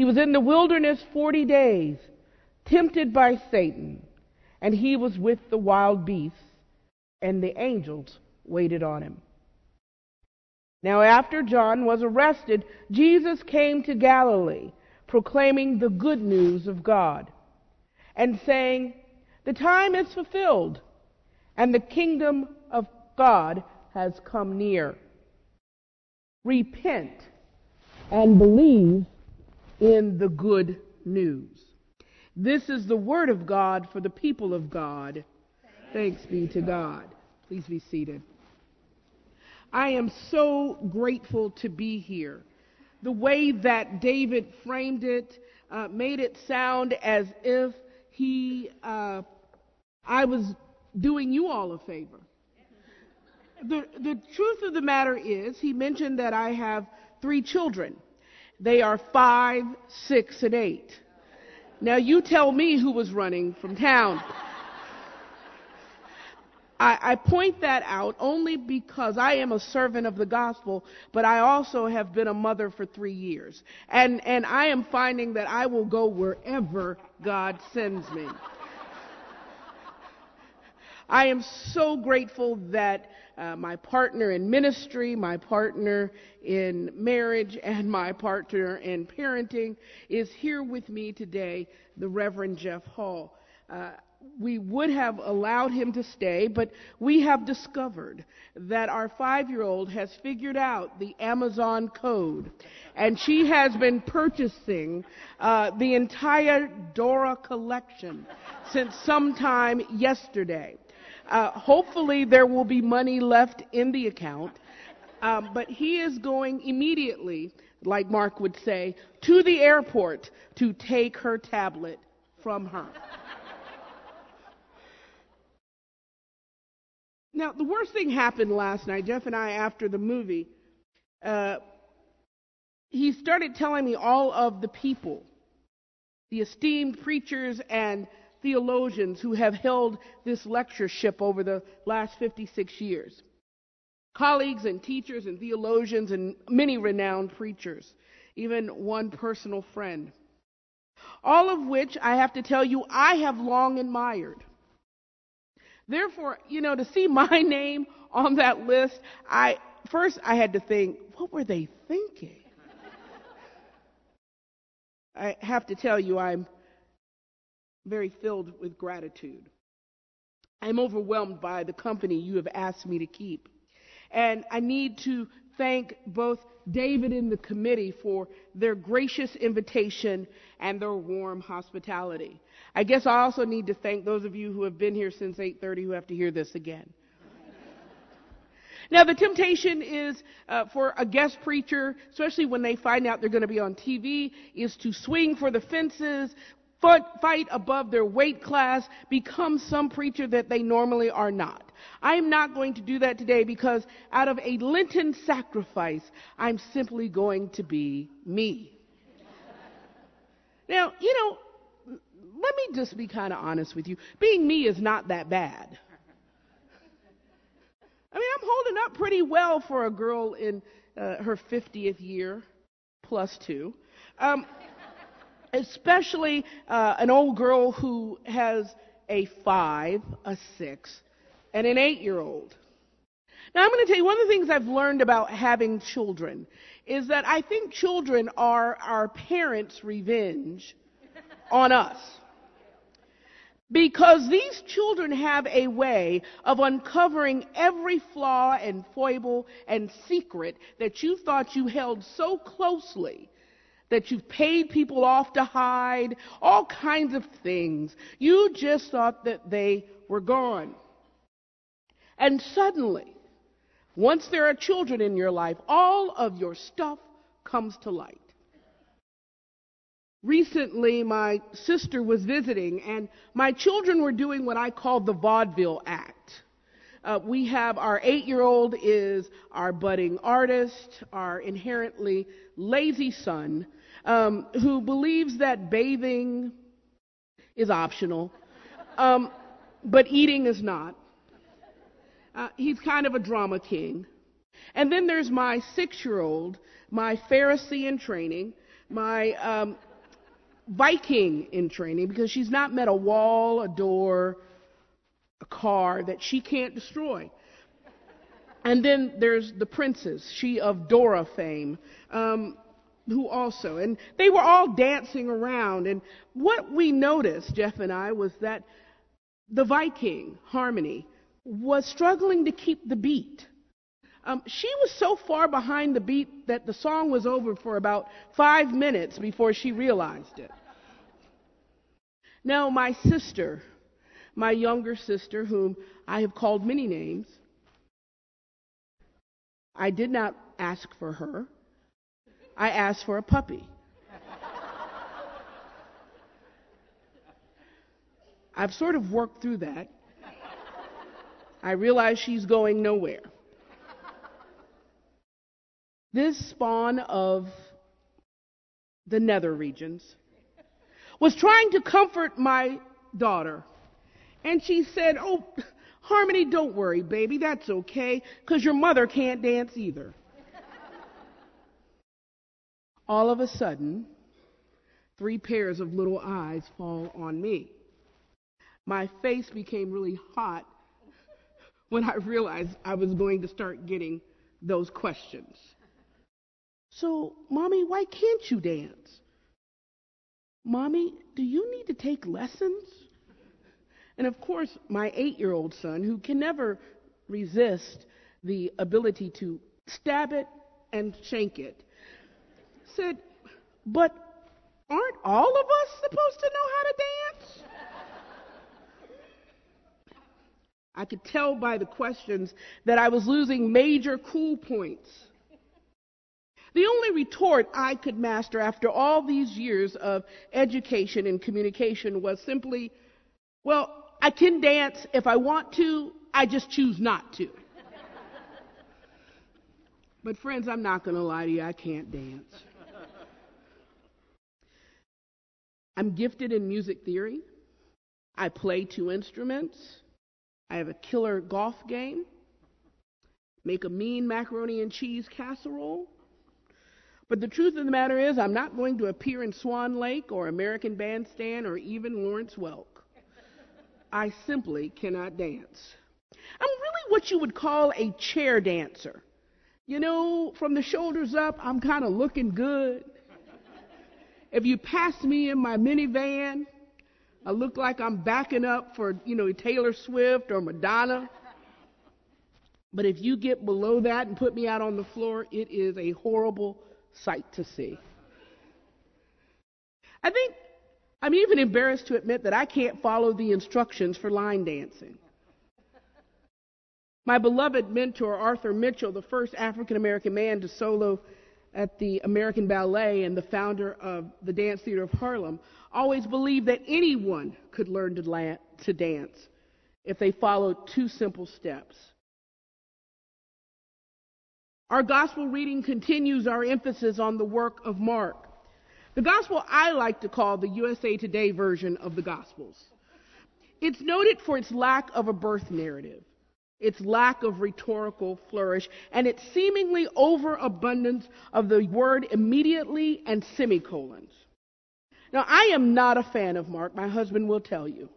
He was in the wilderness forty days, tempted by Satan, and he was with the wild beasts, and the angels waited on him. Now, after John was arrested, Jesus came to Galilee, proclaiming the good news of God, and saying, The time is fulfilled, and the kingdom of God has come near. Repent and believe in the good news. This is the word of God for the people of God. Thanks be to God. Please be seated. I am so grateful to be here. The way that David framed it uh, made it sound as if he, uh, I was doing you all a favor. The, the truth of the matter is, he mentioned that I have three children. They are five, six, and eight. Now you tell me who was running from town. I, I, point that out only because I am a servant of the gospel, but I also have been a mother for three years. And, and I am finding that I will go wherever God sends me. I am so grateful that uh, my partner in ministry, my partner in marriage, and my partner in parenting is here with me today, the Reverend Jeff Hall. Uh, we would have allowed him to stay, but we have discovered that our five year old has figured out the Amazon code, and she has been purchasing uh, the entire Dora collection since sometime yesterday. Uh, hopefully, there will be money left in the account, um, but he is going immediately, like Mark would say, to the airport to take her tablet from her. Now, the worst thing happened last night. Jeff and I, after the movie, uh, he started telling me all of the people, the esteemed preachers and theologians who have held this lectureship over the last 56 years. Colleagues and teachers and theologians and many renowned preachers, even one personal friend. All of which I have to tell you I have long admired. Therefore, you know, to see my name on that list, I first I had to think, what were they thinking? I have to tell you, I'm very filled with gratitude. I'm overwhelmed by the company you have asked me to keep. And I need to thank both David and the committee for their gracious invitation and their warm hospitality. I guess I also need to thank those of you who have been here since 8:30 who have to hear this again. Now, the temptation is uh, for a guest preacher, especially when they find out they're going to be on TV, is to swing for the fences, fight above their weight class, become some preacher that they normally are not. I am not going to do that today because out of a Lenten sacrifice, I'm simply going to be me. now, you know, let me just be kind of honest with you. Being me is not that bad. I mean, I'm holding up pretty well for a girl in uh, her 50th year, plus two. Um, especially uh, an old girl who has a five, a six, and an eight year old. Now, I'm going to tell you one of the things I've learned about having children is that I think children are our parents' revenge on us. Because these children have a way of uncovering every flaw and foible and secret that you thought you held so closely that you've paid people off to hide, all kinds of things. You just thought that they were gone. And suddenly, once there are children in your life, all of your stuff comes to light. recently my sister was visiting and my children were doing what I call the vaudeville act. Uh, we have our eight year old is our budding artist, our inherently lazy son, um, who believes that bathing is optional, um, but eating is not. Uh, he's kind of a drama king. And then there's my six year old, my Pharisee in training, my um, Viking in training because she's not met a wall, a door, a car that she can't destroy. And then there's the princess, she of Dora fame, um, who also, and they were all dancing around. And what we noticed, Jeff and I, was that the Viking, Harmony, was struggling to keep the beat. Um, she was so far behind the beat that the song was over for about five minutes before she realized it. Now, my sister, my younger sister, whom I have called many names, I did not ask for her. I asked for a puppy. I've sort of worked through that. I realize she's going nowhere. This spawn of the nether regions was trying to comfort my daughter. And she said, Oh, Harmony, don't worry, baby. That's okay, because your mother can't dance either. All of a sudden, three pairs of little eyes fall on me. My face became really hot when I realized I was going to start getting those questions. So, mommy, why can't you dance? Mommy, do you need to take lessons? And of course, my eight year old son, who can never resist the ability to stab it and shank it, said, But aren't all of us supposed to know how to dance? I could tell by the questions that I was losing major cool points. The only retort I could master after all these years of education and communication was simply, well, I can dance if I want to, I just choose not to. but friends, I'm not going to lie to you, I can't dance. I'm gifted in music theory. I play two instruments. I have a killer golf game. Make a mean macaroni and cheese casserole. But the truth of the matter is, I'm not going to appear in Swan Lake or American Bandstand or even Lawrence Welk. I simply cannot dance. I'm really what you would call a chair dancer. You know, from the shoulders up, I'm kind of looking good. If you pass me in my minivan, I look like I'm backing up for, you know, Taylor Swift or Madonna. But if you get below that and put me out on the floor, it is a horrible sight to see. I think I'm even embarrassed to admit that I can't follow the instructions for line dancing. My beloved mentor, Arthur Mitchell, the first African American man to solo at the American Ballet and the founder of the Dance Theater of Harlem, always believed that anyone could learn to, la- to dance if they followed two simple steps. Our gospel reading continues our emphasis on the work of Mark. The gospel I like to call the USA Today version of the gospels. It's noted for its lack of a birth narrative, its lack of rhetorical flourish, and its seemingly overabundance of the word immediately and semicolons. Now, I am not a fan of Mark, my husband will tell you.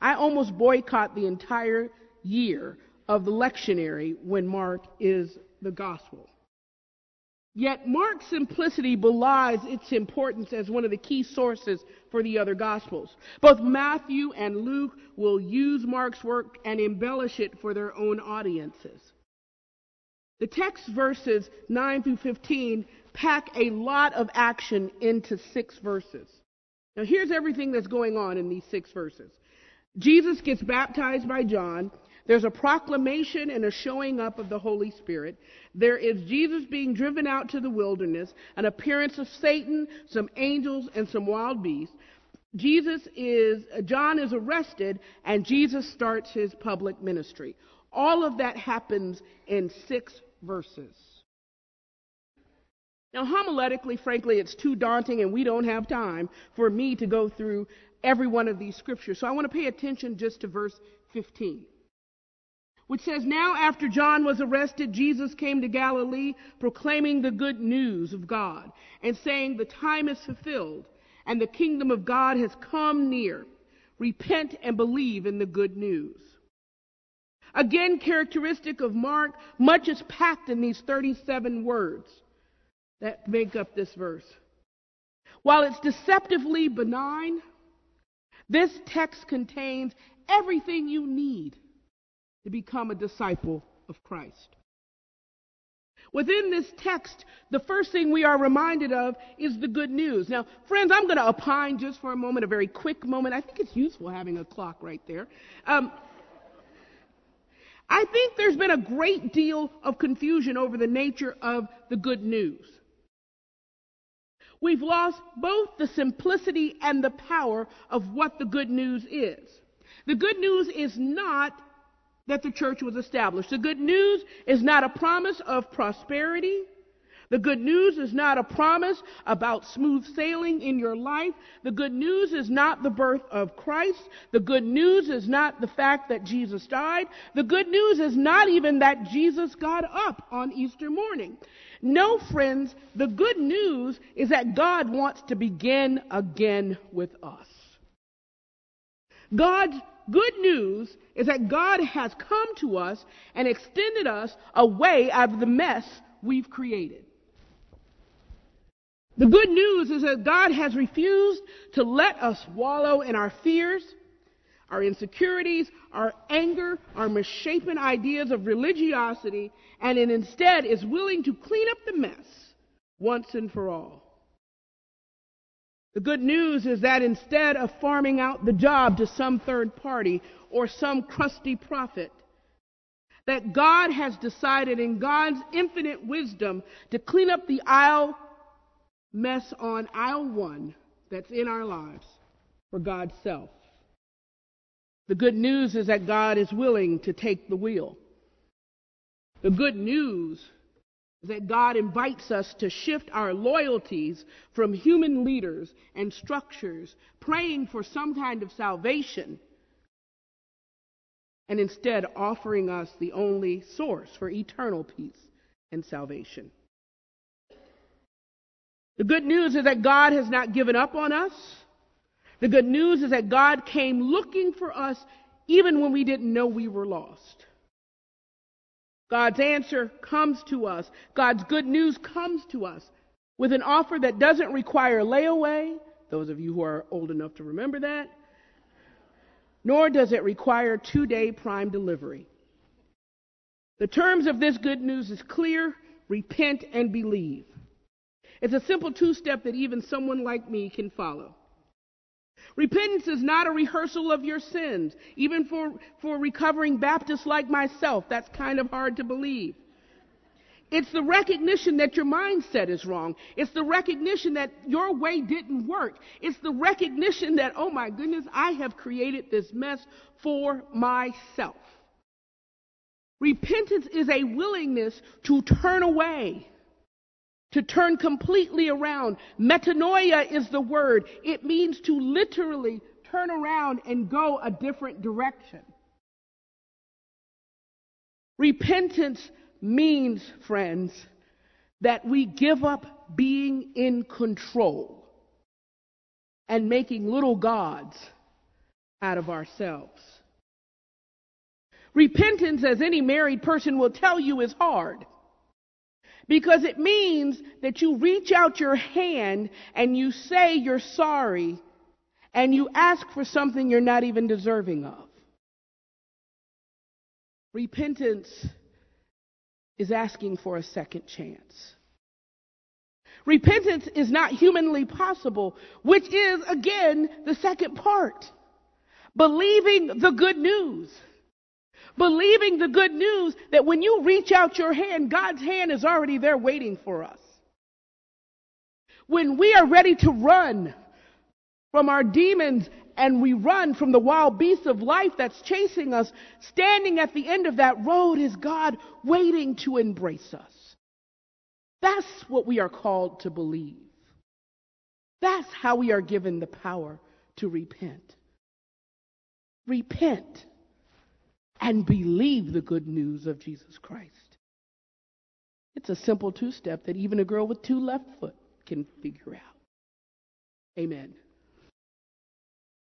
I almost boycott the entire year of the lectionary when Mark is the gospel. Yet Mark's simplicity belies its importance as one of the key sources for the other gospels. Both Matthew and Luke will use Mark's work and embellish it for their own audiences. The text verses 9 through 15 pack a lot of action into six verses. Now here's everything that's going on in these six verses. Jesus gets baptized by John. There's a proclamation and a showing up of the Holy Spirit. There is Jesus being driven out to the wilderness, an appearance of Satan, some angels, and some wild beasts. Jesus is, John is arrested, and Jesus starts his public ministry. All of that happens in six verses. Now, homiletically, frankly, it's too daunting, and we don't have time for me to go through every one of these scriptures. So I want to pay attention just to verse 15, which says, Now after John was arrested, Jesus came to Galilee proclaiming the good news of God and saying, The time is fulfilled and the kingdom of God has come near. Repent and believe in the good news. Again, characteristic of Mark, much is packed in these 37 words that make up this verse. While it's deceptively benign, this text contains everything you need to become a disciple of Christ. Within this text, the first thing we are reminded of is the good news. Now, friends, I'm going to opine just for a moment, a very quick moment. I think it's useful having a clock right there. Um, I think there's been a great deal of confusion over the nature of the good news. We've lost both the simplicity and the power of what the good news is. The good news is not that the church was established. The good news is not a promise of prosperity. The good news is not a promise about smooth sailing in your life. The good news is not the birth of Christ. The good news is not the fact that Jesus died. The good news is not even that Jesus got up on Easter morning. No, friends, the good news is that God wants to begin again with us. God's good news is that God has come to us and extended us a way out of the mess we've created. The good news is that God has refused to let us wallow in our fears, our insecurities, our anger, our misshapen ideas of religiosity, and instead is willing to clean up the mess once and for all. The good news is that instead of farming out the job to some third party or some crusty prophet, that God has decided in God's infinite wisdom to clean up the aisle mess on aisle one that's in our lives for God's self. The good news is that God is willing to take the wheel. The good news that God invites us to shift our loyalties from human leaders and structures, praying for some kind of salvation, and instead offering us the only source for eternal peace and salvation. The good news is that God has not given up on us. The good news is that God came looking for us even when we didn't know we were lost. God's answer comes to us. God's good news comes to us with an offer that doesn't require layaway, those of you who are old enough to remember that, nor does it require two day prime delivery. The terms of this good news is clear repent and believe. It's a simple two step that even someone like me can follow. Repentance is not a rehearsal of your sins. Even for, for recovering Baptists like myself, that's kind of hard to believe. It's the recognition that your mindset is wrong. It's the recognition that your way didn't work. It's the recognition that, oh my goodness, I have created this mess for myself. Repentance is a willingness to turn away to turn completely around. Metanoia is the word. It means to literally turn around and go a different direction. Repentance means, friends, that we give up being in control and making little gods out of ourselves. Repentance, as any married person will tell you, is hard. Because it means that you reach out your hand and you say you're sorry and you ask for something you're not even deserving of. Repentance is asking for a second chance. Repentance is not humanly possible, which is, again, the second part. Believing the good news. Believing the good news that when you reach out your hand, God's hand is already there waiting for us. When we are ready to run from our demons and we run from the wild beasts of life that's chasing us, standing at the end of that road is God waiting to embrace us. That's what we are called to believe. That's how we are given the power to repent. Repent and believe the good news of Jesus Christ. It's a simple two step that even a girl with two left foot can figure out. Amen.